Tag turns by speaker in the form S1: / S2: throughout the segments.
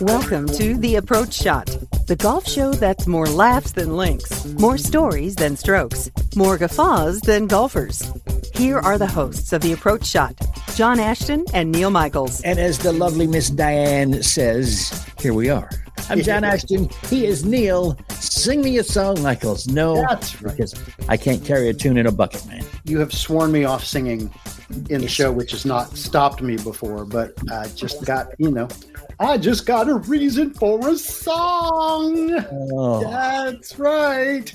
S1: Welcome to The Approach Shot, the golf show that's more laughs than links, more stories than strokes, more guffaws than golfers. Here are the hosts of The Approach Shot, John Ashton and Neil Michaels.
S2: And as the lovely Miss Diane says, here we are. I'm John Ashton. He is Neil. Sing me a song, Michaels. No,
S3: That's right.
S2: because I can't carry a tune in a bucket, man.
S3: You have sworn me off singing in the show, which has not stopped me before, but I just got, you know, I just got a reason for a song.
S2: Oh,
S3: That's right.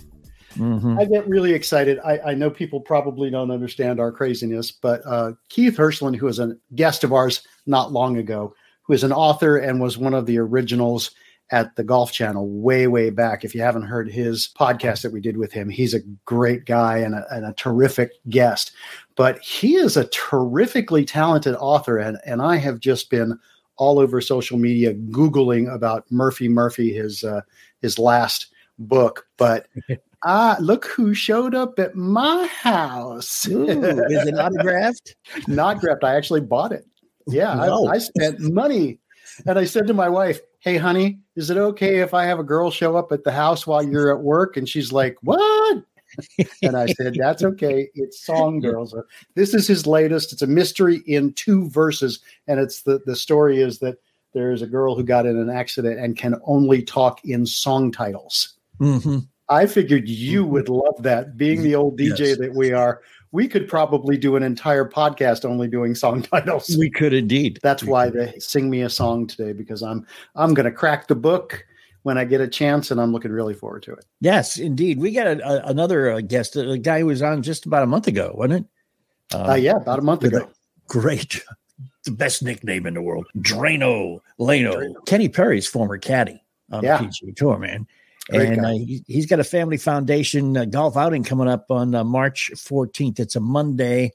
S2: mhm.
S3: I get really excited. I, I know people probably don't understand our craziness, but uh, Keith Hirshland, who was a guest of ours not long ago, who is an author and was one of the originals at the Golf Channel way, way back. If you haven't heard his podcast that we did with him, he's a great guy and a, and a terrific guest. But he is a terrifically talented author, and, and I have just been all over social media googling about Murphy Murphy, his uh, his last book. But ah, look who showed up at my house.
S2: Ooh, is it autographed?
S3: Not grabbed. I actually bought it. Yeah,
S2: No.
S3: I, I spent money. And I said to my wife, Hey, honey, is it okay if I have a girl show up at the house while you're at work? And she's like, What? and I said, That's okay. It's Song Girls. So this is his latest. It's a mystery in two verses. And it's the, the story is that there is a girl who got in an accident and can only talk in song titles.
S2: hmm
S3: I figured you would love that. Being the old DJ
S2: Yes.
S3: that we are, we could probably do an entire podcast only doing song titles.
S2: We could indeed.
S3: That's
S2: We
S3: why
S2: could.
S3: they sing me a song today because I'm I'm going to crack the book when I get a chance, and I'm looking really forward to it.
S2: Yes, indeed. We got a, a, another uh, guest, a guy who was on just about a month ago, wasn't it?
S3: Uh, yeah, about a month ago.
S2: great, the best nickname in the world, Drano Lano. Kenny Perry's former caddy on
S3: Yeah.
S2: the PGA Tour, man.
S3: Great
S2: and uh, he, he's got a family foundation uh, golf outing coming up on uh, March 14th. It's a Monday.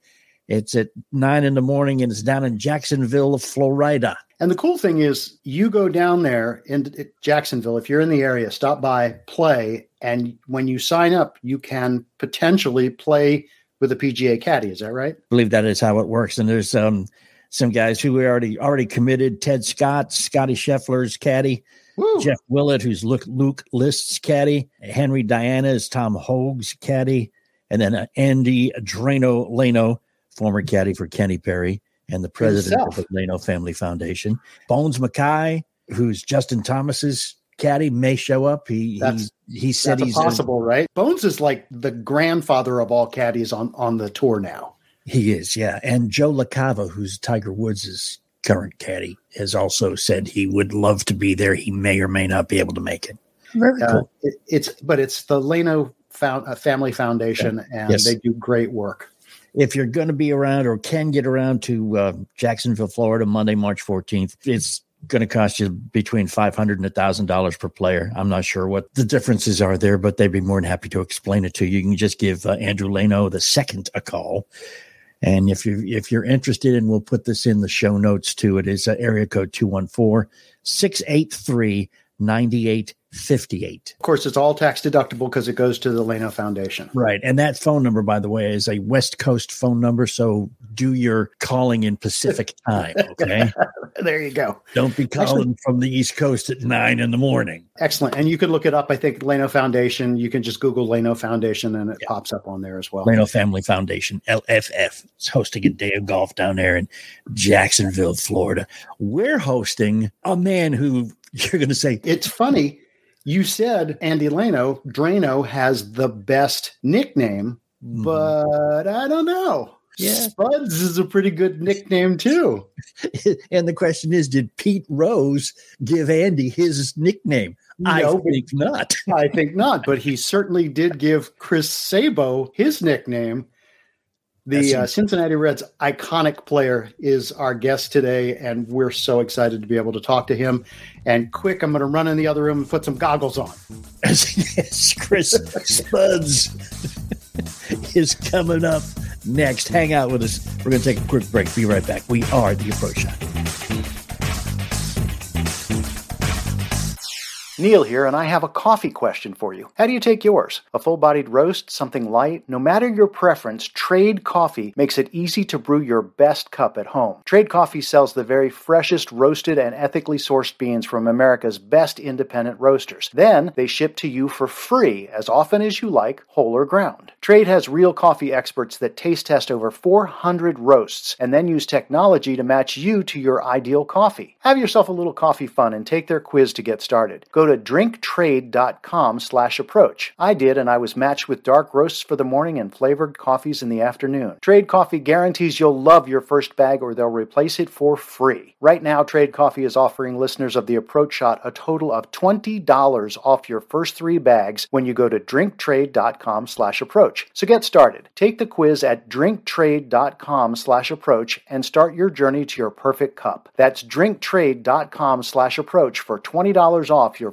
S2: It's at nine in the morning and it's down in Jacksonville, Florida.
S3: And the cool thing is, you go down there in Jacksonville if you're in the area, stop by, play, and when you sign up, you can potentially play with a PGA caddy. Is that right?
S2: I believe that is how it works. And there's um, some guys who we already already committed. Ted Scott, Scotty Scheffler's caddy.
S3: Woo.
S2: Jeff Willett, who's Luke, Luke List's caddy. Henry Diana is Tom Hoge's caddy. And then uh, Andy Drano Lano, former caddy for Kenny Perry and the president
S3: Himself.
S2: of the Lano Family Foundation. Bones Mackay, who's Justin Thomas's caddy, may show up. He
S3: That's-
S2: he, he said
S3: That's
S2: he's
S3: possible, right? Bones is like the grandfather of all caddies on on the tour now.
S2: He is, yeah. And Joe LaCava, who's Tiger Woods' current caddy, has also said he would love to be there. He may or may not be able to make it. Very
S3: Uh,
S2: cool.
S3: it, it's but it's the Lano found, uh, Family Foundation, and
S2: Yes.
S3: they do great work.
S2: If you're going to be around or can get around to uh, Jacksonville, Florida, Monday, March 14th, it's going to cost you between 500 and $1,000 per player. I'm not sure what the differences are there, but they'd be more than happy to explain it to you. You can just give uh, Andrew Lano the second a call. And if you if you're interested, and we'll put this in the show notes too, it is uh, area code 214 683 58.
S3: Of course, it's all tax deductible because it goes to the Lano Foundation.
S2: Right. And that phone number, by the way, is a West Coast phone number. So do your calling in Pacific time. Okay.
S3: there you go.
S2: Don't be calling from the East Coast at nine in the morning.
S3: Excellent. And you can look it up. I think Lano Foundation. You can just Google Lano Foundation and it yeah. pops up on there as well.
S2: Lano Family Foundation, LFF. It's hosting a day of golf down there in Jacksonville, Florida. We're hosting a man who you're going to say.
S3: It's funny you said Andy Lano, Drano has the best nickname, mm-hmm. but I don't know. Yeah. Spuds is a pretty good nickname too.
S2: and the question is, did Pete Rose give Andy his nickname? No, I think not.
S3: I think not, but he certainly did give Chris Sabo his nickname. The uh, Cincinnati Reds iconic player is our guest today, and we're so excited to be able to talk to him. And quick, I'm going to run in the other room and put some goggles on.
S2: As Chris Spuds is coming up next. Hang out with us. We're going to take a quick break. Be right back. We are the Approach Shot.
S3: Neil here, and I have a coffee question for you. How do you take yours? A full bodied roast, something light? No matter your preference, Trade Coffee makes it easy to brew your best cup at home. Trade Coffee sells the very freshest roasted and ethically sourced beans from America's best independent roasters. Then they ship to you for free as often as you like, whole or ground. Trade has real coffee experts that taste test over 400 roasts and then use technology to match you to your ideal coffee. Have yourself a little coffee fun and take their quiz to get started. Go to drinktrade.com slash approach. I did, and I was matched with dark roasts for the morning and flavored coffees in the afternoon. Trade Coffee guarantees you'll love your first bag or they'll replace it for free. Right now, Trade Coffee is offering listeners of the Approach Shot a total of $20 off your first three bags when you go to drinktrade.com slash approach. So get started. Take the quiz at drinktrade.com slash approach and start your journey to your perfect cup. That's drinktrade.com slash approach for $20 off your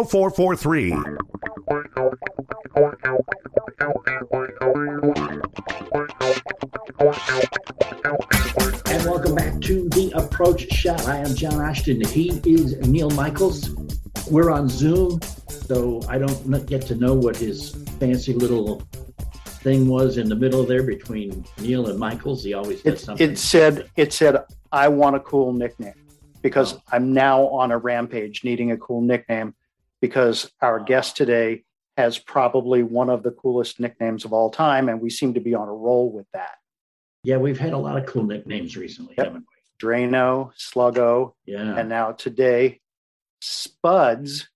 S2: And welcome back to the Approach Shot. I am John Ashton. He is Neil Michaels. We're on Zoom, so I don't get to know what his fancy little thing was in the middle there between Neil and Michaels. He always
S3: does
S2: it, something.
S3: It said, "It said I want a cool nickname." Because oh. I'm now on a rampage needing a cool nickname because our guest today has probably one of the coolest nicknames of all time, and we seem to be on a roll with that.
S2: Yeah, we've had a lot of cool nicknames recently, yep. haven't we?
S3: Drano, Sluggo,
S2: yeah,
S3: and now today, Spuds.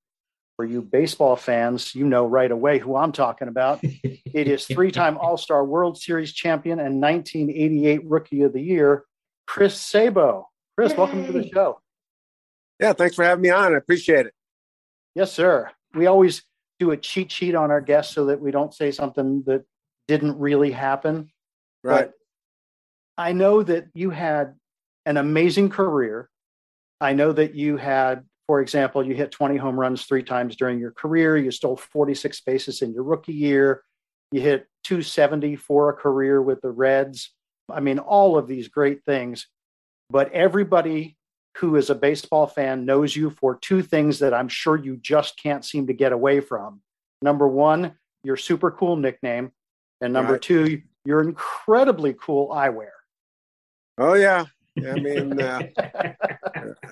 S3: For you baseball fans, you know right away who I'm talking about. it is three-time All-Star World Series champion and 1988 Rookie of the Year, Chris Sabo. Chris, Yay. welcome to the show.
S4: Yeah, thanks for having me on. I appreciate it.
S3: Yes, sir. We always do a cheat sheet on our guests so that we don't say something that didn't really happen.
S4: Right. But
S3: I know that you had an amazing career. I know that you had, for example, you hit 20 home runs three times during your career. You stole 46 bases in your rookie year. You hit 270 for a career with the Reds. I mean, all of these great things. But everybody who is a baseball fan knows you for two things that I'm sure you just can't seem to get away from. Number one, your super cool nickname. And number right. two, your incredibly cool eyewear.
S4: Oh yeah. I mean, uh,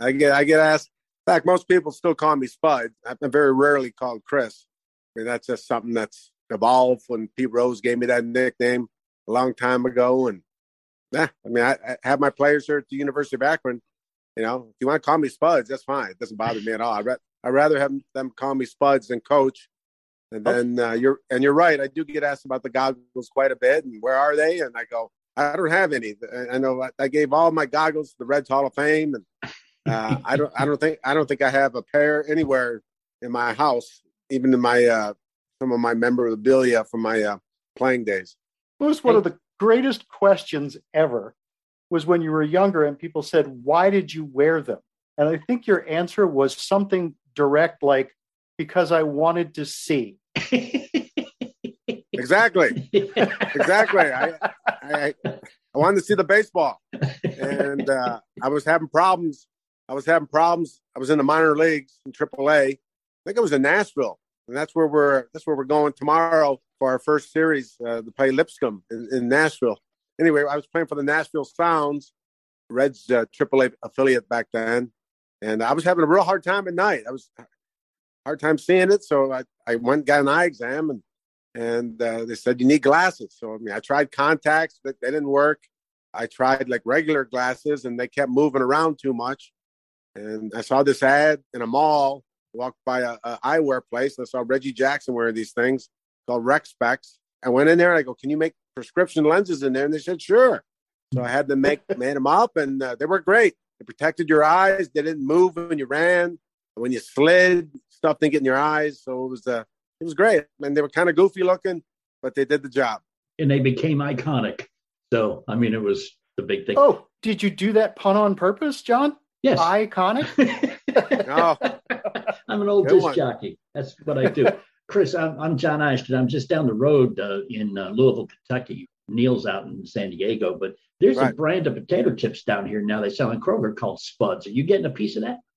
S4: I get I get asked. In fact, most people still call me Spud. I'm very rarely called Chris. I mean, that's just something that's evolved when Pete Rose gave me that nickname a long time ago. And yeah, I mean, I, I have my players here at the University of Akron you know, if you want to call me Spuds, that's fine. It doesn't bother me at all. I'd, ra- I'd rather have them call me Spuds than Coach. And then uh, you're and you're right. I do get asked about the goggles quite a bit, and where are they? And I go, I don't have any. I know I gave all my goggles to the Reds Hall of Fame, and uh, I don't. I don't think. I don't think I have a pair anywhere in my house even in my uh, some of my memorabilia from my uh, playing days.
S3: It was one of the greatest questions ever. Was when you were younger and people said, "Why did you wear them?" And I think your answer was something direct, like because I wanted to see.
S4: exactly, exactly. I, I I wanted to see the baseball, and uh, I was having problems. I was having problems. I was in the minor leagues in AAA. I think it was in Nashville, and that's where we're that's where we're going tomorrow for our first series uh, to play Lipscomb in, in, Nashville. Anyway, I was playing for the Nashville Sounds, Reds uh, AAA affiliate back then, and I was having a real hard time at night. I was hard time seeing it, so I, I went got an eye exam and and uh, they said you need glasses. So I mean, I tried contacts, but they didn't work. I tried like regular glasses, and they kept moving around too much. And I saw this ad in a mall. Walked by a, a eyewear place. And I saw Reggie Jackson wearing these things called Rec Specs. I went in there. and I go, "Can you make prescription lenses in there?" And they said, "Sure." So I had them make made them up, and uh, they were great. They protected your eyes. They didn't move when you ran. When you slid, stuff didn't get in your eyes. So it was uh, it was great. And they were kind of goofy looking, but they did the job.
S2: And they became iconic. So, I mean, it was the big thing.
S3: Oh, did you do that pun on purpose, John?
S2: Yes.
S3: Iconic?
S4: no.
S2: I'm an old Good disc one. jockey. That's what I do. Chris, I'm, I'm, John Ashton. I'm just down the road uh, in uh, Louisville, Kentucky. Neil's out in San Diego, but there's right. a brand of potato chips down here now they sell in Kroger called Spuds. Are you getting a piece of that?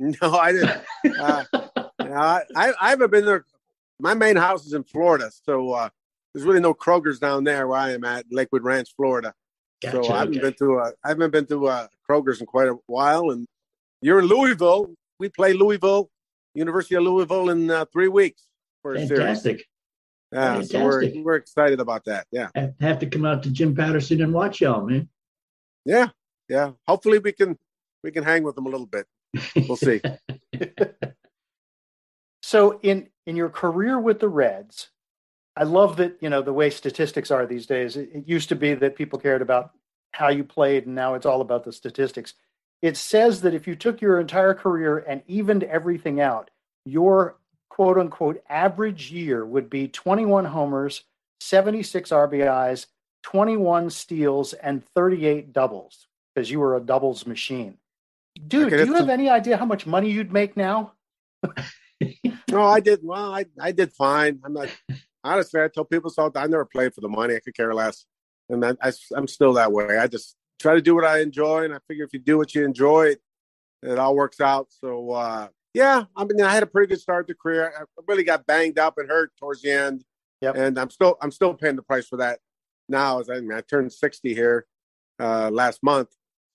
S4: No, I didn't. Uh, I, I haven't been there my main house is in Florida, so uh, there's really no Kroger's down there where I am at Lakewood Ranch, Florida. Gotcha, so I haven't okay. been to uh, I haven't been to uh, Kroger's in quite a while. And you're in Louisville. We play Louisville, University of Louisville, in uh, three weeks for
S2: Fantastic.
S4: series. Yeah, Fantastic. so we're we're excited about that. Yeah,
S2: I have to come out to Jim Patterson and watch y'all, man.
S4: Yeah, yeah. Hopefully we can we can hang with them a little bit. We'll see.
S3: so in in your career with the Reds, I love that, you know, the way statistics are these days. It, it used to be that people cared about how you played, and now it's all about the statistics. It says that if you took your entire career and evened everything out, your quote unquote average year would be 21 homers, 76 RBIs, 21 steals, and 38 doubles because you were a doubles machine. Dude, do you have any idea how much money you'd make now?
S4: no, I did. Well, I, I did fine. I'm not honestly. I tell people so. I never played for the money. I could care less, and I, I, I'm still that way. I just try to do what I enjoy, and I figure if you do what you enjoy, it, it all works out. So uh, yeah, I mean, I had a pretty good start to career. I really got banged up and hurt towards the end, yep. and I'm still I'm still paying the price for that now. As I, I mean, I turned 60 here uh, last month,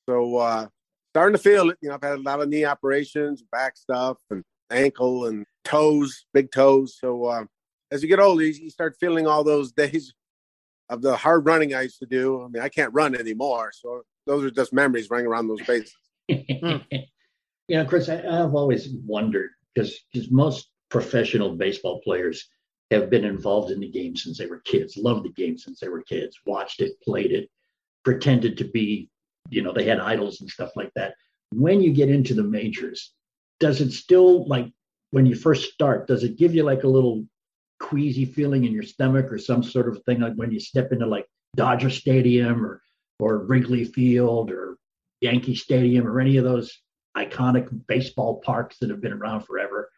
S4: so uh, starting to feel it. You know, I've had a lot of knee operations, back stuff, and ankle and toes, big toes. So uh, as you get older, you, start feeling all those days of the hard running I used to do. I mean, I can't run anymore, so those are just memories running around those bases.
S2: You know, Chris, I, have always wondered because because most professional baseball players have been involved in the game since they were kids, loved the game since they were kids, watched it, played it, pretended to be, you know, they had idols and stuff like that. When you get into the majors, does it still like when you first start, does it give you like a little queasy feeling in your stomach or some sort of thing like when you step into like Dodger Stadium or or Wrigley Field or Yankee Stadium or any of those iconic baseball parks that have been around forever,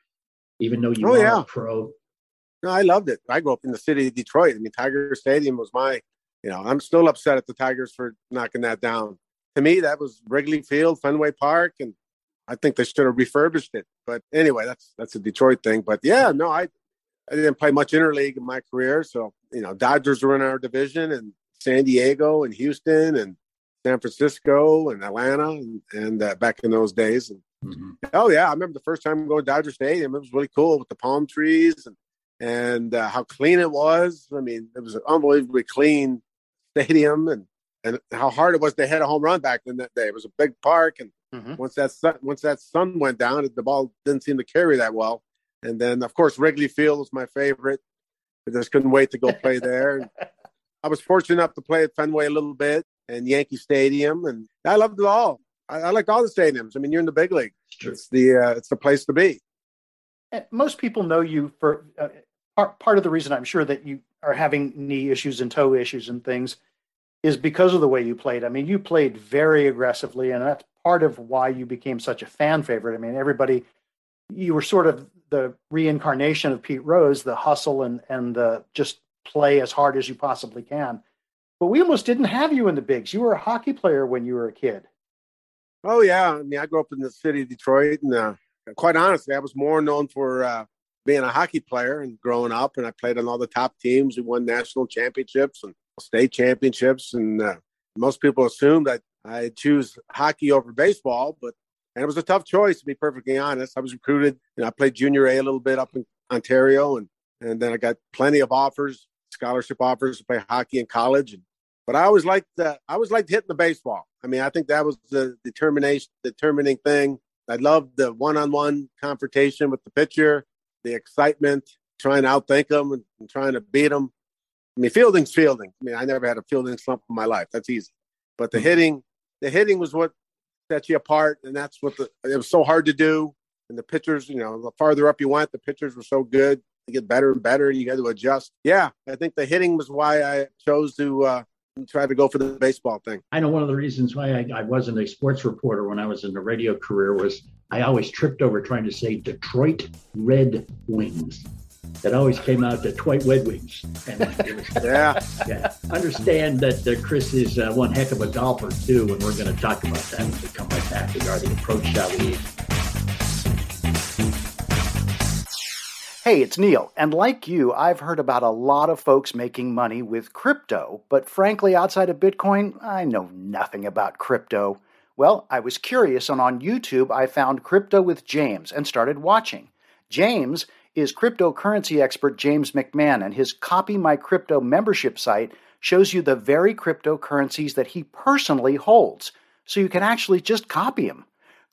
S2: even though you oh, are yeah. a pro?
S4: No, I loved it. I grew up in the city of Detroit. I mean, Tiger Stadium was my, you know, I'm still upset at the Tigers for knocking that down. To me, that was Wrigley Field, Fenway Park, and I think they should have refurbished it. But anyway, that's that's a Detroit thing. But yeah, no, I I didn't play much interleague in my career, so you know, Dodgers were in our division, and San Diego, and Houston, and San Francisco, and Atlanta, and, and uh, back in those days. And, mm-hmm. Oh yeah, I remember the first time going to Dodger Stadium. It was really cool with the palm trees and and uh, how clean it was. I mean, it was an unbelievably clean stadium, and and how hard it was to hit a home run back in that day. It was a big park, and Mm-hmm. Once that sun, once that sun went down, the ball didn't seem to carry that well. And then, of course, Wrigley Field was my favorite. I just couldn't wait to go play there. I was fortunate enough to play at Fenway a little bit and Yankee Stadium, and I loved it all. I, I liked all the stadiums. I mean, you're in the big league. It's the uh, it's the place to be.
S3: And most people know you for uh, part, part of the reason I'm sure that you are having knee issues and toe issues and things is because of the way you played. I mean, you played very aggressively, and that's part of why you became such a fan favorite. I mean, everybody, you were sort of the reincarnation of Pete Rose, the hustle and and the just play as hard as you possibly can. But we almost didn't have you in the bigs. You were a hockey player when you were a kid.
S4: Oh yeah, I mean, I grew up in the city of Detroit, and uh, quite honestly, I was more known for uh, being a hockey player and growing up. And I played on all the top teams. We won national championships and state championships. And uh, most people assume that I choose hockey over baseball, but and it was a tough choice to be perfectly honest. I was recruited. You I played junior A a little bit up in Ontario, and and then I got plenty of offers, scholarship offers to play hockey in college. And, but I always liked the, I always liked hitting the baseball. I mean, I think that was the determination, determining thing. I loved the one-on-one confrontation with the pitcher, the excitement, trying to outthink them and, and trying to beat them. I mean, fielding's fielding. I mean, I never had a fielding slump in my life. That's easy. But the hmm. hitting, the hitting was what set you apart, and that's what the it was so hard to do. And the pitchers, you know, the farther up you went, the pitchers were so good. They get better and better, and you got to adjust. Yeah, I think the hitting was why I chose to uh, try to go for the baseball thing.
S2: I know one of the reasons why I, I wasn't a sports reporter when I was in the radio career was I always tripped over trying to say Detroit Red Wings. It always came out Detroit Red Wings.
S4: And was, yeah.
S2: Yeah. Understand that uh, Chris is uh, one heck of a golfer, too, and we're going to talk about that when we come right back regarding approach shall we?
S3: Hey, it's Neil, and like you, I've heard about a lot of folks making money with crypto, but frankly, outside of Bitcoin, I know nothing about crypto. Well, I was curious, and on YouTube, I found Crypto with James and started watching. James is cryptocurrency expert James McMahon, and his Copy My Crypto membership site shows you the very cryptocurrencies that he personally holds, so you can actually just copy them.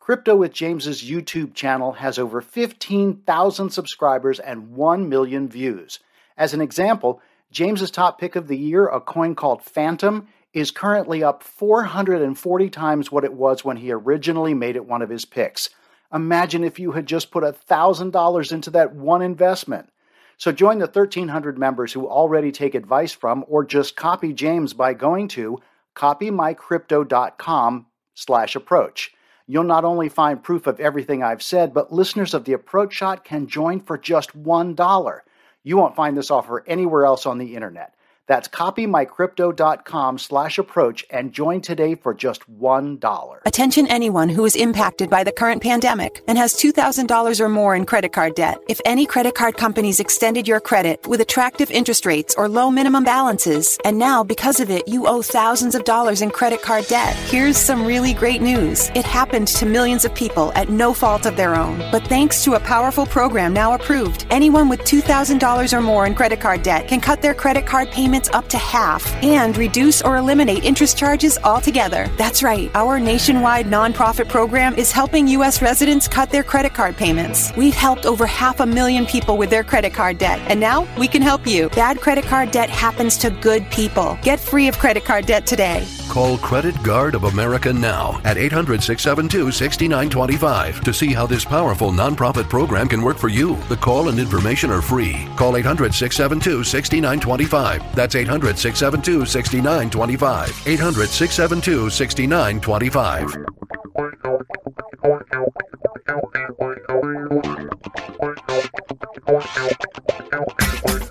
S3: Crypto with James's YouTube channel has over 15,000 subscribers and 1 million views. As an example, James's top pick of the year, a coin called Fantom, is currently up 440 times what it was when he originally made it one of his picks. Imagine if you had just put $1,000 into that one investment. So join the 1,300 members who already take advice from or just copy James by going to copymycrypto.com slash approach. You'll not only find proof of everything I've said, but listeners of the Approach Shot can join for just $1. You won't find this offer anywhere else on the internet. That's copymycrypto.com slash approach and join today for just $1.
S5: Attention anyone who is impacted by the current pandemic and has $2,000 or more in credit card debt. If any credit card companies extended your credit with attractive interest rates or low minimum balances, and now because of it you owe thousands of dollars in credit card debt, here's some really great news. It happened to millions of people at no fault of their own. But thanks to a powerful program now approved, anyone with $2,000 or more in credit card debt can cut their credit card payment payments up to half and reduce or eliminate interest charges altogether. That's right, our nationwide nonprofit program is helping U.S. residents cut their credit card payments. We've helped over half a million people with their credit card debt, and now we can help you. Bad credit card debt happens to good people. Get free of credit card debt today.
S6: Call Credit Guard of America now at 800 672 6925 to see how this powerful nonprofit program can work for you. The call and information are free. Call 800 672 6925. That's 800 672 6925. 800 672 6925.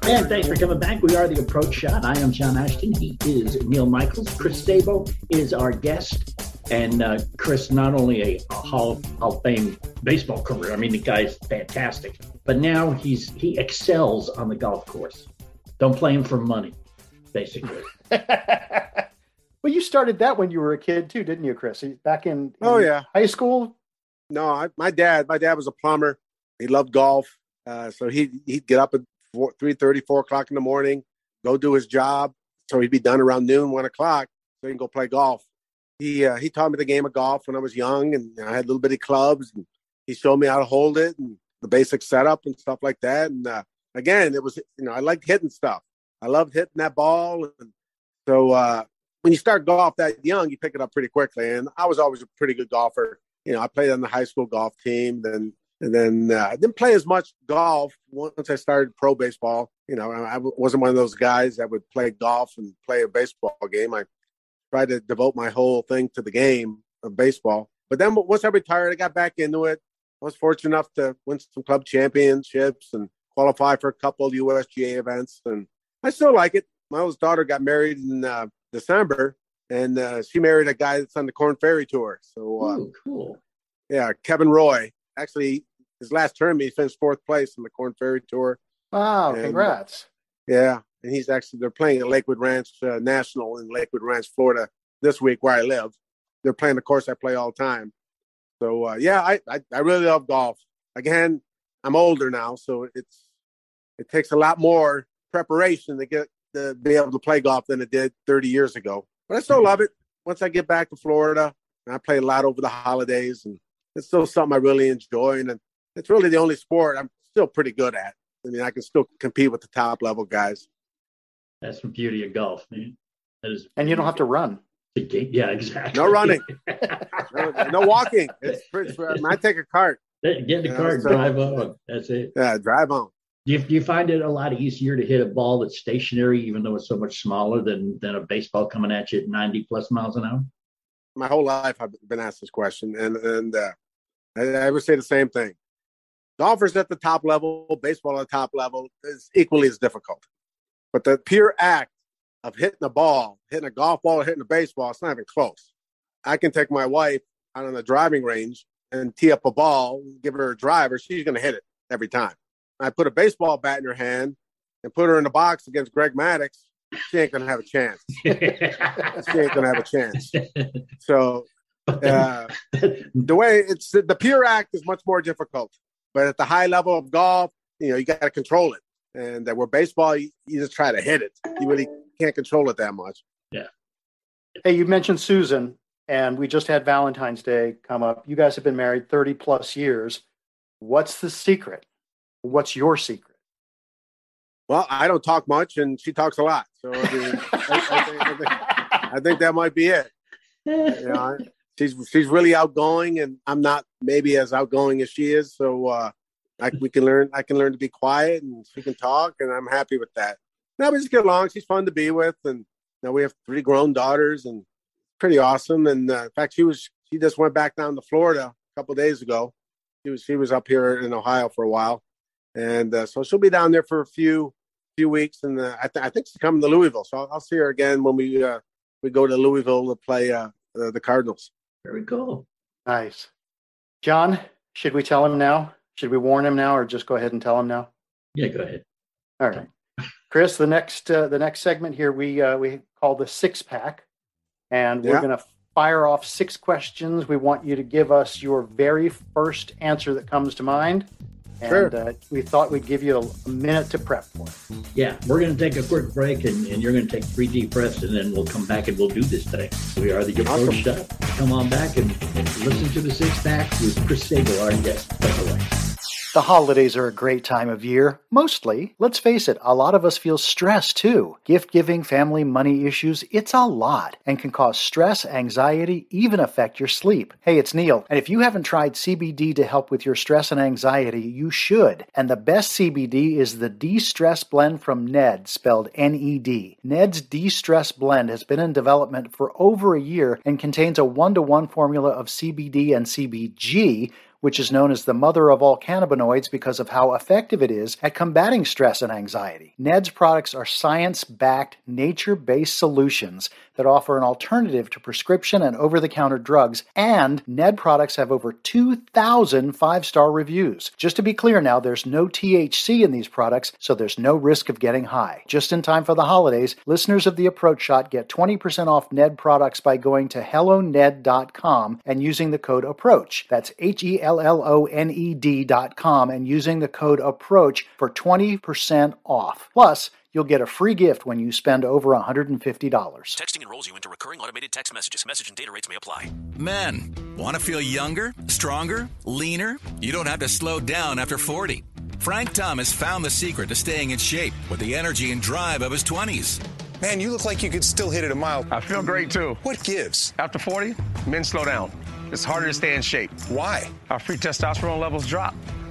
S2: And thanks for coming back. We are the Approach Shot. I am John Ashton. He is Neil Michaels. Chris Sabo is our guest. And uh, Chris, not only a, a Hall, Hall of Fame baseball career, I mean, the guy's fantastic, but now he's he excels on the golf course. Don't play him for money basically.
S3: well, you started that when you were a kid too, didn't you, Chris? Back in, in
S4: oh yeah
S3: high school.
S4: No, I, my dad. My dad was a plumber. He loved golf, uh, so he he'd get up at four, three thirty, four o'clock in the morning, go do his job. So he'd be done around noon, one o'clock, so he can go play golf. He uh, he taught me the game of golf when I was young, and I had little bitty clubs, and he showed me how to hold it and the basic setup and stuff like that. And uh, again, it was you know I liked hitting stuff. I loved hitting that ball. And so uh, when you start golf that young, you pick it up pretty quickly. And I was always a pretty good golfer. You know, I played on the high school golf team. Then And then uh, I didn't play as much golf once I started pro baseball. You know, I, wasn't one of those guys that would play golf and play a baseball game. I tried to devote my whole thing to the game of baseball. But then once I retired, I got back into it. I was fortunate enough to win some club championships and qualify for a couple USGA events. And I still like it. My oldest daughter got married in uh, December, and uh, she married a guy that's on the Korn Ferry Tour. So, uh,
S7: Ooh, cool.
S4: Yeah, Kevin Roy. Actually, his last term, he finished fourth place in the Korn Ferry Tour.
S3: Wow!
S4: And,
S3: congrats.
S4: Yeah, and he's actually they're playing at Lakewood Ranch uh, National in Lakewood Ranch, Florida, this week where I live. They're playing the course I play all the time. So uh, yeah, I, I I really love golf. Again, I'm older now, so it's it takes a lot more preparation to get to be able to play golf than it did 30 years ago. But I still mm-hmm. love it. Once I get back to Florida, and I play a lot over the holidays, and it's still something I really enjoy. And it's really the only sport I'm still pretty good at. I mean, I can still compete with the top level guys.
S7: That's the beauty of golf, man. That is,
S3: and you don't have to run.
S7: The game, yeah, exactly.
S4: No running, no, no, walking. It's, it's, I, mean, I take a cart.
S7: Get in the
S4: Yeah,
S7: car and
S4: so-
S7: drive on. That's it.
S4: Yeah, drive on.
S7: Do you, do you find it a lot easier to hit a ball that's stationary, even though it's so much smaller than than a baseball coming at you at 90 plus miles an hour?
S4: my whole life I've been asked this question, and and uh, I, I say the same thing. Golfers at the top level, baseball at the top level is equally as difficult. But the pure act of hitting a ball, hitting a golf ball, or hitting a baseball, it's not even close. I can take my wife out on the driving range and tee up a ball, give her a driver, she's going to hit it every time. I put a baseball bat in her hand and put her in the box against Greg Maddux, she ain't going to have a chance. She ain't going to have a chance. So uh, the way it's the pure act is much more difficult, but at the high level of golf, you know, you got to control it. And uh, where baseball, you, you just try to hit it. You really can't control it that much. Yeah.
S3: Hey, you mentioned Susan, and we just had Valentine's Day come up. You guys have been married 30 plus years. What's the secret? What's your secret?
S4: Well, I don't talk much, and she talks a lot. So I, mean, I, I, think, I, think, I think that might be it. You know, she's she's really outgoing, and I'm not maybe as outgoing as she is. So uh, I, we can learn. I can learn to be quiet, and she can talk, and I'm happy with that. Now we just get along. She's fun to be with, and now we have three grown daughters, and pretty awesome. And uh, in fact, she was she just went back down to Florida a couple days ago. She was she was up here in Ohio for a while, and uh, so she'll be down there for a few few weeks, and uh, I, th- I think she's coming to Louisville. So I'll, I'll see her again when we uh, we go to Louisville to play uh, uh, the Cardinals.
S7: Very cool.
S3: Nice. John, should we tell him now? Should we warn him now, or just go ahead and tell him now?
S7: Yeah, go ahead.
S3: All right, Chris. The next uh, the next segment here we uh, we call the six pack, and we're
S4: Yeah.
S3: going to fire off six questions. We want you to give us your very first answer that comes to mind, and
S4: Sure.
S3: uh, we thought we'd give you a, minute to prep for it.
S7: Yeah, we're going to take a quick break and, and you're going to take three deep breaths and then we'll come back and we'll do this thing. We are the approach
S4: Awesome.
S7: Come on back and, and listen to the six pack with Chris Sabo, our guest. Take it away.
S3: The holidays are a great time of year. Mostly, let's face it, a lot of us feel stressed too. Gift giving, family, money issues, it's a lot and can cause stress, anxiety, even affect your sleep. Hey, it's Neil, and if you haven't tried CBD to help with your stress and anxiety, you should. And the best CBD is the De Stress Blend from Ned, spelled N E D. Ned's De Stress Blend has been in development for over a year and contains a one to one formula of CBD and CBG which is known as the mother of all cannabinoids because of how effective it is at combating stress and anxiety. Ned's products are science backed, nature based solutions that offer an alternative to prescription and over the counter drugs, and Ned products have over 2,000 five star reviews. Just to be clear now, there's no THC in these products, so there's no risk of getting high. Just in time for the holidays, listeners of the Approach Shot get 20% off Ned products by going to helloned.com and using the code APPROACH. That's H E L L O N E D.com and using the code APPROACH for 20% off. Plus, you'll get a free gift when you spend over $150.
S8: Texting enrolls you into recurring automated text messages. Message and data rates may apply.
S9: Men, want to feel younger, stronger, leaner? You don't have to slow down after 40. Frank Thomas found the secret to staying in shape with the energy and drive of his 20s.
S10: Man, you look like you could still hit it a mile.
S11: I feel great too.
S10: What gives?
S11: After 40, men slow down.
S10: it's harder to stay in shape.
S11: Why?
S10: Our free testosterone levels drop.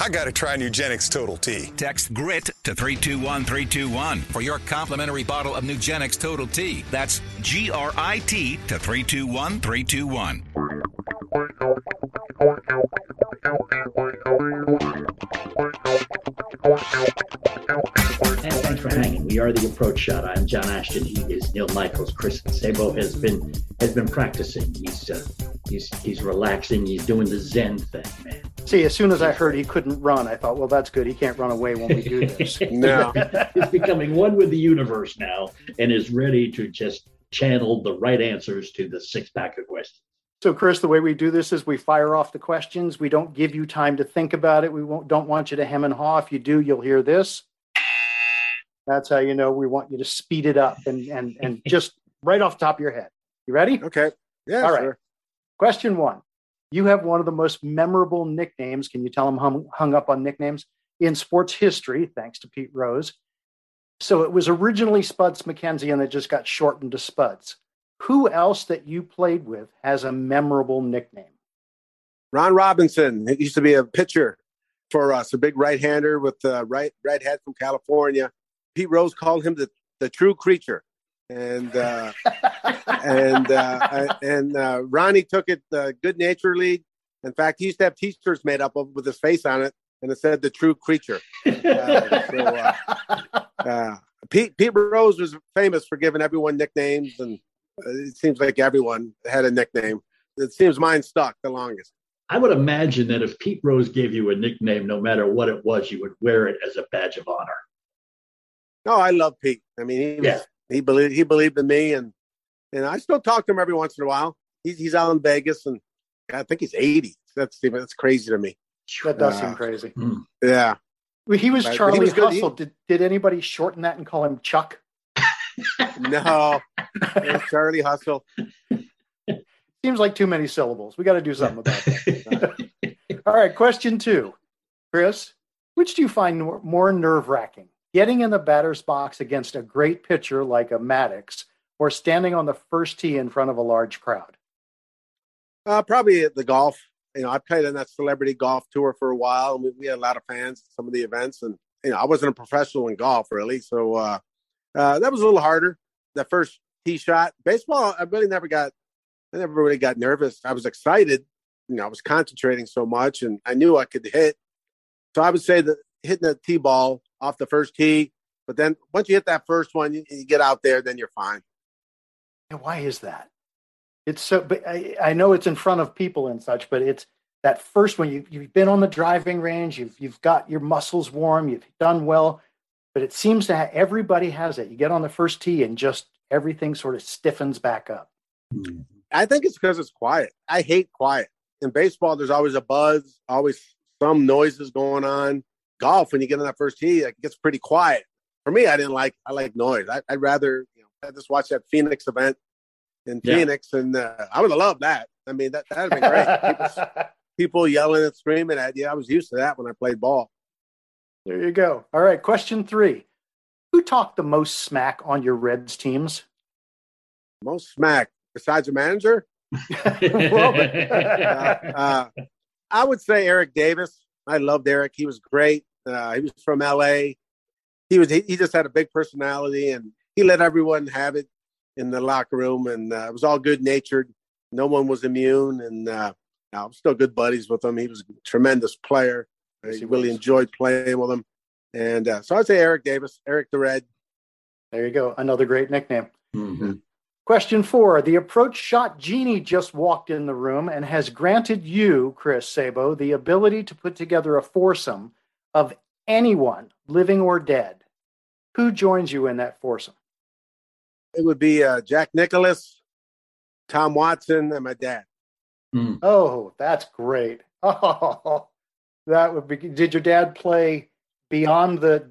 S11: I got to try Nugenix Total T.
S9: Text GRIT to 321321 for your complimentary bottle of Nugenix Total T. That's G R I T to 321321.
S7: And thanks for hanging. We are the approach shot. I'm John Ashton. He is Neil Michaels. Chris Sabo has been has been practicing. He's uh, he's he's relaxing. He's doing the Zen thing, man.
S3: See, as soon as I heard he couldn't run, I thought, well, that's good. He can't run away when we do this.
S4: No.
S7: He's becoming one with the universe now and is ready to just channel the right answers to the six pack of questions.
S3: So, Chris, the way we do this is we fire off the questions. We don't give you time to think about it. We won't, don't want you to hem and haw. If you do, you'll hear this. That's how you know we want you to speed it up and and and just right off the top of your head. You ready?
S4: Okay. Yeah.
S3: All right.
S4: sure.
S3: Question one. You have one of the most memorable nicknames. Can you tell them hung, hung up on nicknames in sports history, thanks to Pete Rose? So it was originally Spuds MacKenzie and it just got shortened to Spuds. Who else that you played with has a memorable nickname?
S4: Ron Robinson. He used to be a pitcher for us, a big right-hander with a right redhead from California. Pete Rose called him the, the true creature. And uh, and uh, and uh, Ronnie took it uh, good naturedly. In fact, he used to have T-shirts made up of, with his face on it, and it said "the true creature." Uh, so, uh, uh, Pete Pete Rose was famous for giving everyone nicknames, and uh, it seems like everyone had a nickname. It seems mine stuck the longest.
S7: I would imagine that if Pete Rose gave you a nickname, no matter what it was, you would wear it as a badge of honor.
S4: No, I love Pete. I mean, he was,
S7: Yeah.
S4: he believed he believed in me, and and I still talk to him every once in a while. He's he's out in Vegas, and I think he's eighty. That's that's crazy to me.
S3: That does
S4: Uh,
S3: seem crazy.
S4: Yeah,
S3: He was
S4: Right, but he
S3: Charlie
S4: was
S3: Hustle. Did, did anybody shorten that and call him Chuck?
S4: No, Charlie Hustle.
S3: Seems like too many syllables. We got to do something about that. All right, question two. Chris, which do you find more, nerve wracking? Getting in the batter's box against a great pitcher like a Maddux or standing on the first tee in front of a large crowd?
S4: Uh, probably at the golf. You know, I played on that celebrity golf tour for a while, and we, we had a lot of fans at some of the events. And you know, I wasn't a professional in golf really, so uh, uh, that was a little harder. That first tee shot, baseball, I really never got. I never really got nervous. I was excited. You know, I was concentrating so much, and I knew I could hit. So I would say that hitting the tee ball off the first tee, but then once you hit that first one, you, you get out there, then you're fine.
S3: And why is that? It's so. But I, I know it's in front of people and such, but it's that first one. You you've been on the driving range. You've you've got your muscles warm. You've done well, but it seems to have, everybody has it. You get on the first tee and just everything sort of stiffens back up.
S4: I think it's because it's quiet. I hate quiet. In baseball, there's always a buzz, always some noises going on. Golf, when you get on that first tee, it gets pretty quiet. For me, I didn't like. I like noise. I, I'd rather you know I just watch that Phoenix event in
S7: Yeah.
S4: Phoenix, and uh, I would have loved that. I mean, that that'd been great. people, people yelling and screaming at you. I was used to that when I played ball.
S3: There you go. All right, question three. Who talked the most smack on your Reds teams?
S4: Most smack besides the manager.
S3: Well, but-
S4: uh, uh, I would say Eric Davis. I loved Eric. He was great. Uh, he was from LA. He was he, he just had a big personality and he let everyone have it in the locker room and uh, it was all good natured. No one was immune and uh, I'm still good buddies with him. He was a tremendous player. I
S3: he
S4: really
S3: was.
S4: enjoyed playing with him. And uh, so I'd say Eric Davis, Eric the Red.
S3: There you go. Another great nickname.
S7: Mhm.
S3: Question four. The approach shot genie just walked in the room and has granted you, Chris Sabo, the ability to put together a foursome of anyone, living or dead. Who joins you in that foursome?
S4: It would be uh, Jack Nicklaus, Tom Watson, and my dad.
S7: Mm.
S3: Oh, that's great. Oh, That would be. Did your dad play beyond the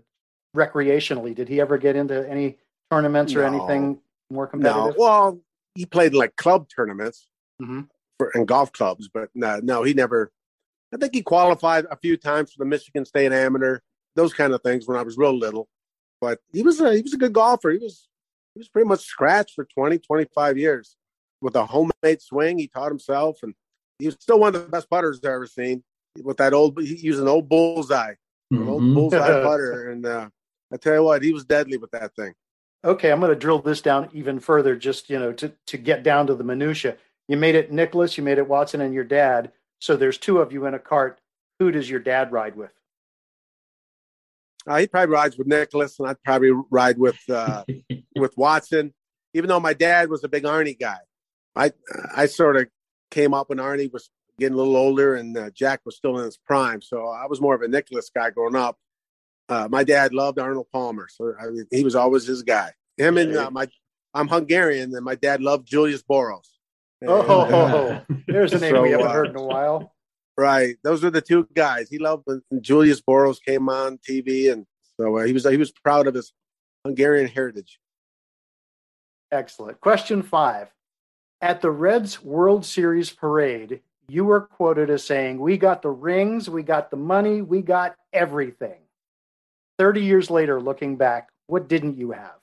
S3: recreationally? Did he ever get into any tournaments or
S4: No.
S3: anything more
S4: No,
S3: competitive?
S4: well, he played like club tournaments
S3: Mhm.
S4: for and golf clubs, but no, no, he never. I think he qualified a few times for the Michigan State Amateur, those kind of things when I was real little. But he was a he was a good golfer. He was he was pretty much scratched for 20, 25 years with a homemade swing. He taught himself, and he was still one of the best putters I've ever seen. With that old, he used an old bullseye, an old bullseye putter, and uh, I tell you what, he was deadly with that thing.
S3: Okay, I'm going to drill this down even further, just you know, to to get down to the minutia. You made it Nicklaus, you made it Watson, and your dad. So there's two of you in a cart. Who does your dad ride with?
S4: Uh, he probably rides with Nicklaus, and I'd probably ride with uh, with Watson. Even though my dad was a big Arnie guy, I I sort of came up when Arnie was getting a little older, and uh, Jack was still in his prime. So I was more of a Nicklaus guy growing up. Uh, my dad loved Arnold Palmer, so I mean, he was always his guy. Him and uh, my I'm Hungarian, and my dad loved Julius Boros. And,
S3: Oh, there's a name we haven't
S4: uh,
S3: heard in a while.
S4: Right. Those were the two guys. He loved when Julius Boros came on TV, and so uh, he was he was proud of his Hungarian heritage.
S3: Excellent. Question five. At the Reds World Series parade, you were quoted as saying, We got the rings, we got the money, we got everything. 30 years later, looking back, what didn't you have?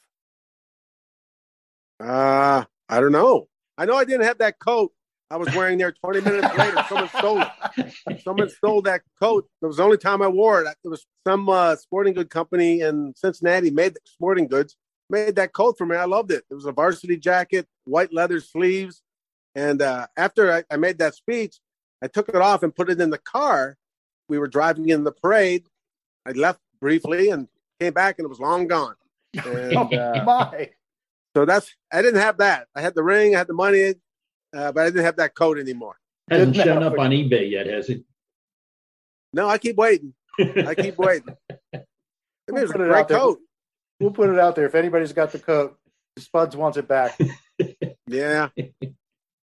S4: Uh, I don't know. I know I didn't have that coat I was wearing there 20 minutes later. Someone stole it. Someone stole that coat. It was the only time I wore it. It was some uh, sporting good company in Cincinnati made the sporting goods, made that coat for me. I loved it. It was a varsity jacket, white leather sleeves. And uh, after I, I made that speech, I took it off and put it in the car. We were driving in the parade. I left briefly and came back, and it was long gone. And,
S3: oh,
S4: uh,
S3: my.
S4: so that's I didn't have that. I had the ring, I had the money, uh, but I didn't have that coat anymore.
S7: Hasn't shown up on eBay yet, has it?
S4: No, I keep waiting. I keep waiting. I mean, it was a great coat.
S3: We'll put it out there. If anybody's got the coat, Spuds wants it back.
S4: Yeah.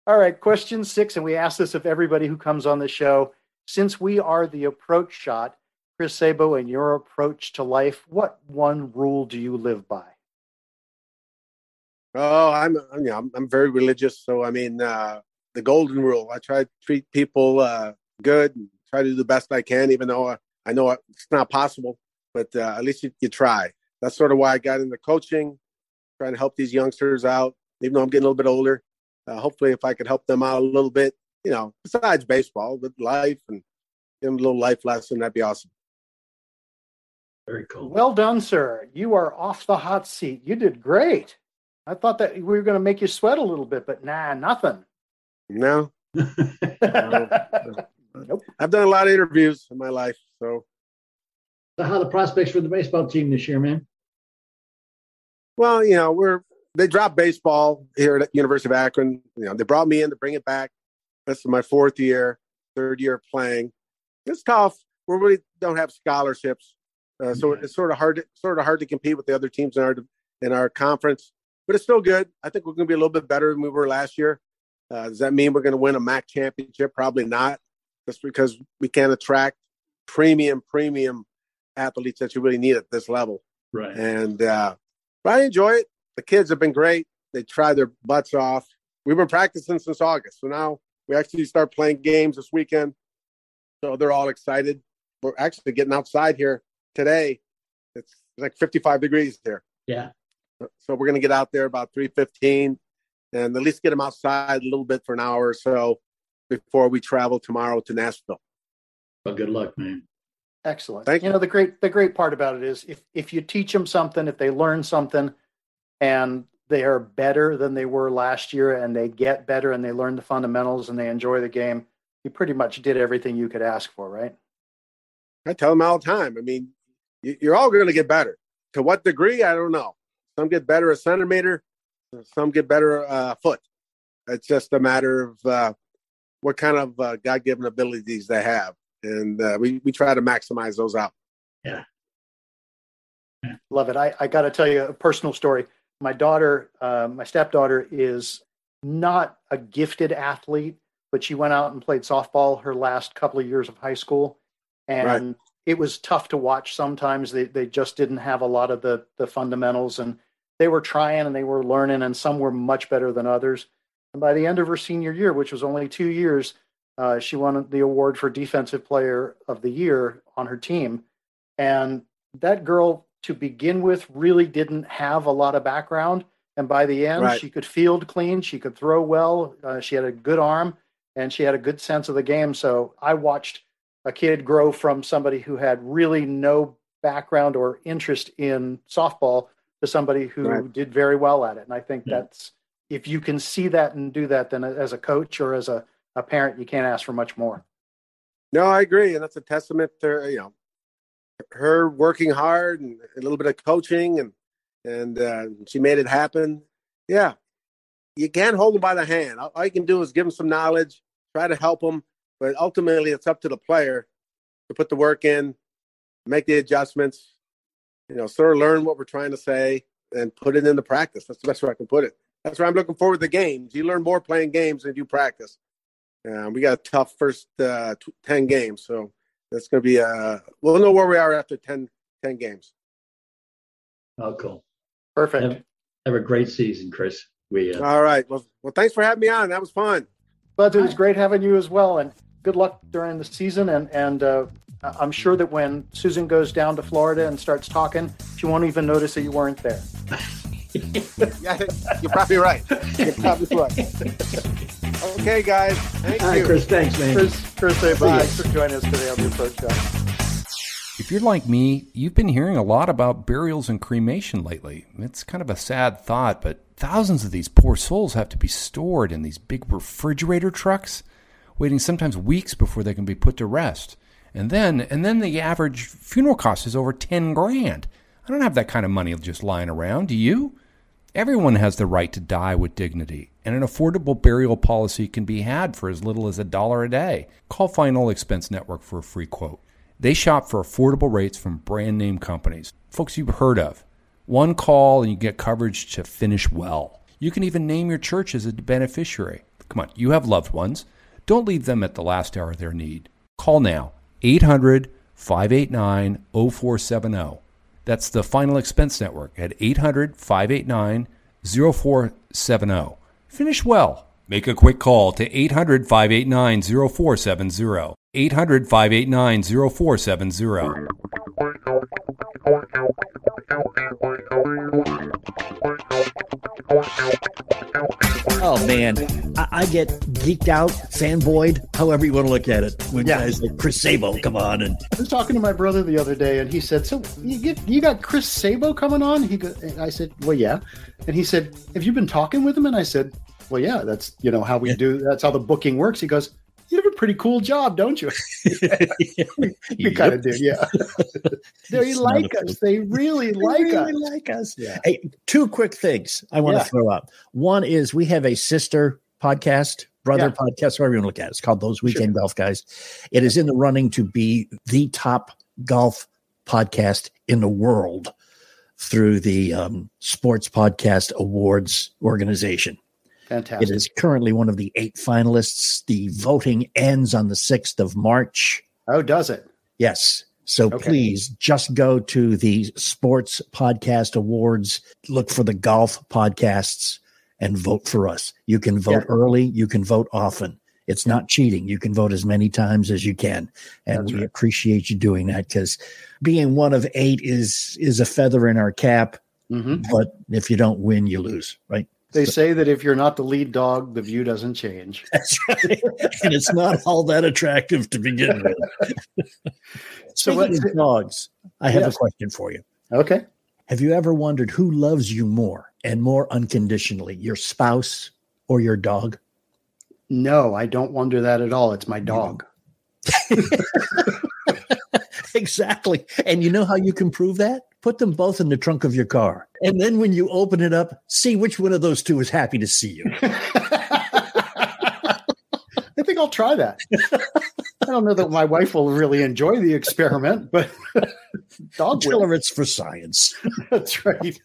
S3: All right, question six, and we ask this of everybody who comes on the show. Since we are the approach shot, Chris Sabo, and your approach to life, what one rule do you live by?
S4: Oh, I'm you know, I'm I'm very religious, so I mean uh, the golden rule. I try to treat people uh, good and try to do the best I can, even though I, I know it's not possible. But uh, at least you, you try. That's sort of why I got into coaching, trying to help these youngsters out. Even though I'm getting a little bit older, uh, hopefully, if I could help them out a little bit, you know, besides baseball, with life and give them a little life lesson, that'd be awesome.
S7: Very cool.
S3: Well done, sir. You are off the hot seat. You did great. I thought that we were going to make you sweat a little bit, but nah, nothing.
S4: No,
S3: Nope.
S4: I've done a lot of interviews in my life, so
S7: So, how are the prospects for the baseball team this year, man?
S4: Well, you know, we're they dropped baseball here at University of Akron. You know, they brought me in to bring it back. This is my fourth year, third year playing. It's tough. We really don't have scholarships, uh, so it's sort of hard, to, sort of hard to compete with the other teams in our in our conference. But it's still good. I think we're going to be a little bit better than we were last year. Uh, does that mean we're going to win a MAC championship? Probably not. Just because we can't attract premium, premium athletes that you really need at this level.
S7: Right.
S4: And uh, but I enjoy it. The kids have been great. They try their butts off. We've been practicing since August, so now we actually start playing games this weekend. So they're all excited. We're actually getting outside here today. It's like 55 degrees here,
S7: Yeah.
S4: so we're going to get out there about 3:15 and at least get them outside a little bit for an hour or so before we travel tomorrow to Nashville.
S7: Well, good luck, man.
S3: Excellent.
S4: Thank
S3: you know the great the great part about it is if if you teach them something, if they learn something, and they are better than they were last year, and they get better, and they learn the fundamentals, and they enjoy the game, you pretty much did everything you could ask for, right?
S4: I tell them all the time. I mean, you- you're all going to get better. To what degree, I don't know. Some get better a centimeter, some get better a foot. It's just a matter of uh, what kind of uh, God given abilities they have. And uh, we, we try to maximize those out.
S7: Yeah.
S3: Love it. I, I got to tell you a personal story. My daughter, uh, my stepdaughter, is not a gifted athlete, but she went out and played softball her last couple of years of high school. and
S4: Right.
S3: it was tough to watch. Sometimes they they just didn't have a lot of the the fundamentals, and they were trying and they were learning, and some were much better than others. And by the end of her senior year, which was only two years, uh, she won the award for Defensive Player of the Year on her team. And that girl, to begin with, really didn't have a lot of background. And by the end,
S4: Right.
S3: she could field clean, she could throw well, uh, she had a good arm, and she had a good sense of the game. So I watched a kid grow from somebody who had really no background or interest in softball to somebody who
S4: Right.
S3: did very well at it. And I think
S7: Yeah.
S3: that's if you can see that and do that, then as a coach or as a, a parent, you can't ask for much more.
S4: No, I agree, and that's a testament to you know her working hard and a little bit of coaching, and and uh, she made it happen. Yeah, you can't hold them by the hand. All, all you can do is give them some knowledge, try to help them, but ultimately it's up to the player to put the work in, make the adjustments. You know, sort of learn what we're trying to say and put it into practice. That's the best way I can put it. That's why I'm looking forward to the games. You learn more playing games than you practice. Uh, we got a tough first uh, t- 10 games. So that's going to be, uh, we'll know where we are after 10, 10 games.
S7: Oh, cool.
S3: Perfect.
S7: Have, have a great season, Chris. We uh,
S4: All right. Well, well, thanks for having me on. That was fun.
S3: But it was great having you as well, and good luck during the season. And and uh, I'm sure that when Susan goes down to Florida and starts talking, she won't even notice that you weren't there.
S4: yeah, you're probably right. You're probably right. Okay, guys. Thank
S7: All right,
S4: you.
S7: Chris. Thanks, man.
S3: Chris, Chris, say bye. Thanks for joining us today on the Approach Shot.
S12: If you're like me, you've been hearing a lot about burials and cremation lately. It's kind of a sad thought, but thousands of these poor souls have to be stored in these big refrigerator trucks, waiting sometimes weeks before they can be put to rest. And then, and then the average funeral cost is over 10 grand. I don't have that kind of money just lying around, do you? Everyone has the right to die with dignity, and an affordable burial policy can be had for as little as a dollar a day. Call Final Expense Network for a free quote. They shop for affordable rates from brand name companies, folks you've heard of. One call and you get coverage to finish well. You can even name your church as a beneficiary. Come on, you have loved ones. Don't leave them at the last hour of their need. Call now 800 589 0470. That's the Final Expense Network at 800 589 0470. Finish well. Make a quick call to 800 589 0470. 800 589 0470.
S2: Oh man, I, I get geeked out, fanboyed, however you want to look at it. When
S3: Yeah.
S2: guys like Chris Sabo come on and
S3: I was talking to my brother the other day, and he said, "So you get you got Chris Sabo coming on?" He go, and I said, "Well, yeah," and he said, "Have you been talking with him?" And I said, "Well, yeah. That's you know how we do. That's how the booking works." He goes, "You have a pretty cool job, don't you?" we kind of do, yeah. they like us. They really
S2: They
S3: like
S2: really
S3: us.
S2: like us.
S3: Yeah.
S2: Hey, two quick things I want
S3: Yeah.
S2: to throw up. One is we have a sister podcast, brother podcast, whatever you want to look at. it. It's called Those Weekend Golf Guys. It is in the running to be the top golf podcast in the world through the um, Sports Podcast Awards organization.
S3: Fantastic.
S2: It is currently one of the eight finalists. The voting ends on the 6th of March.
S3: Oh, does it?
S2: Yes. So please just go to the Sports Podcast Awards, look for the golf podcasts, and vote for us. You can vote
S3: Yeah.
S2: early, you can vote often. It's not cheating. You can vote as many times as you can. And
S3: That's
S2: we
S3: right.
S2: appreciate you doing that because being one of eight is is a feather in our cap.
S3: Mhm.
S2: But if you don't win, you lose, right?
S3: They say that if you're not the lead dog, the view doesn't change.
S2: That's right. and it's not all that attractive to begin with.
S3: So what-
S2: dogs, I have
S3: Yes.
S2: a question for you.
S3: Okay.
S2: Have you ever wondered who loves you more and more unconditionally, your spouse or your dog?
S3: No, I don't wonder that at all. It's my dog.
S2: exactly. And you know how you can prove that? Put them both in the trunk of your car. And then when you open it up, see which one of those two is happy to see you.
S3: I think I'll try that. I don't know that my wife will really enjoy the experiment, but dog
S2: Tell her it's for science.
S3: That's right.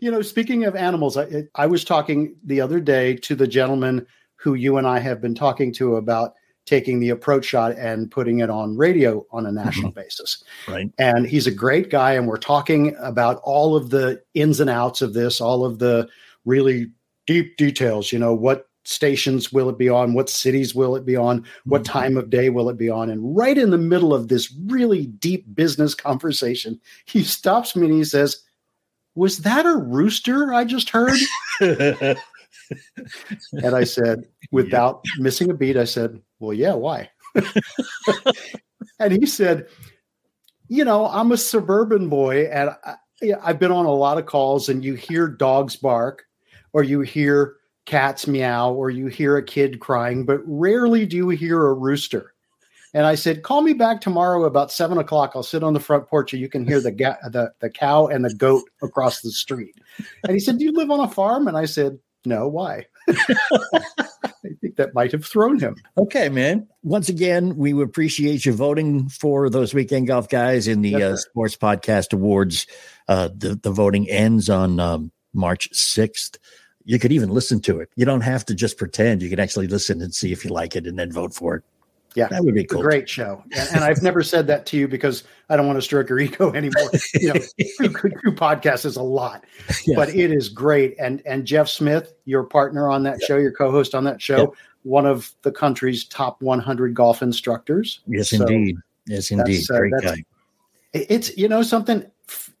S3: you know, speaking of animals, I, I was talking the other day to the gentleman who you and I have been talking to about taking the approach shot and putting it on radio on a national
S2: Mm-hmm.
S3: basis.
S2: Right.
S3: And he's a great guy. And we're talking about all of the ins and outs of this, all of the really deep details. You know, what stations will it be on? What cities will it be on? What time of day will it be on? And right in the middle of this really deep business conversation, he stops me and he says, Was that a rooster I just heard? and I said, without missing a beat, I said, Well, yeah, why? and he said, You know, I'm a suburban boy, and I, I've been on a lot of calls, and you hear dogs bark, or you hear cats meow, or you hear a kid crying, but rarely do you hear a rooster. And I said, "Call me back tomorrow about seven o'clock. I'll sit on the front porch, and you can hear the ga- the the cow and the goat across the street." And he said, "Do you live on a farm?" And I said, "No. Why?" I think that might have thrown him.
S2: Okay, man. Once again, we appreciate you voting for those weekend golf guys in the
S3: Yes,
S2: uh. Sports Podcast Awards. Uh, the the voting ends on um, March sixth. You could even listen to it. You don't have to just pretend. You can actually listen and see if you like it, and then vote for it.
S3: Yeah,
S2: that would be
S3: a
S2: cool.
S3: great show, and, and I've never said that to you because I don't want to stroke your ego anymore. You know, two, podcasts is a lot,
S2: Yeah.
S3: but it is great. And and Jeff Smith, your partner on that show, your co-host on that show,
S2: Yeah.
S3: one of the country's top 100 golf instructors.
S2: Yes,
S3: So
S2: indeed. Yes, indeed.
S3: uh,
S2: Great guy.
S3: It's you know something.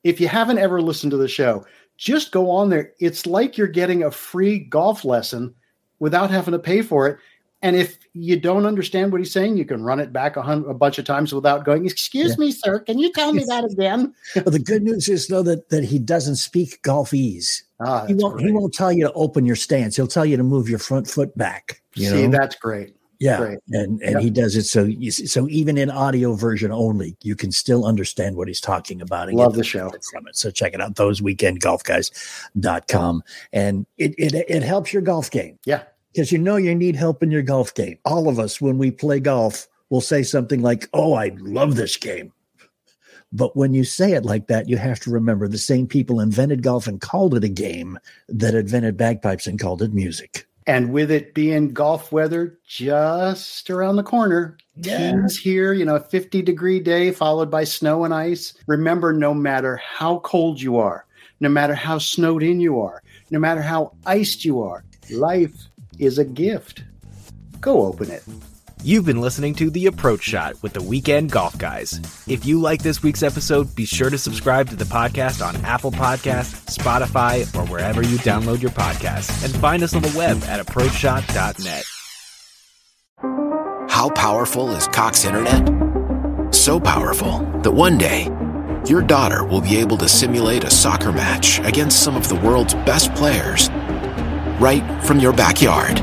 S3: If you haven't ever listened to the show, just go on there. It's like you're getting a free golf lesson without having to pay for it. And if you don't understand what he's saying, you can run it back a, a bunch of times without going. Excuse
S2: Yeah.
S3: me, sir. Can you tell me that again?
S2: Well, the good news is though that that he doesn't speak golfese.
S3: Ah,
S2: he won't. He won't tell you to open your stance. He'll tell you to move your front foot back. You
S3: See,
S2: know?
S3: that's great.
S2: Yeah,
S3: Great.
S2: and and
S3: Yep.
S2: he does it so you, so even in audio version only, you can still understand what he's talking about. and
S3: Love the show.
S2: from it. So check it out, thoseweekendgolfguys.com. and it it it helps your golf game.
S3: Yeah.
S2: Because you know you need help in your golf game. All of us, when we play golf, will say something like, "Oh, I love this game." But when you say it like that, you have to remember the same people invented golf and called it a game that invented bagpipes and called it music.
S3: And with it being golf weather just around the corner,
S2: Yeah.
S3: teams here, you know, 50 degree day followed by snow and ice. Remember, no matter how cold you are, no matter how snowed in you are, no matter how iced you are, life is a gift. Go open it.
S13: You've been listening to The Approach Shot with the Weekend Golf Guys. If you like this week's episode, be sure to subscribe to the podcast on Apple Podcasts, Spotify, or wherever you download your podcasts. And find us on the web at approachshot.net.
S14: How powerful is Cox Internet? So powerful that one day, your daughter will be able to simulate a soccer match against some of the world's best players right from your backyard.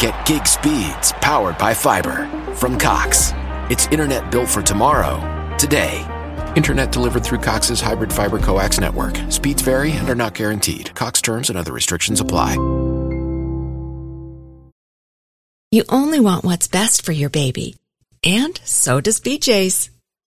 S14: Get gig speeds powered by fiber from Cox. It's internet built for tomorrow, today. Internet delivered through Cox's hybrid fiber coax network. Speeds vary and are not guaranteed. Cox terms and other restrictions apply.
S15: You only want what's best for your baby. And so does BJ's.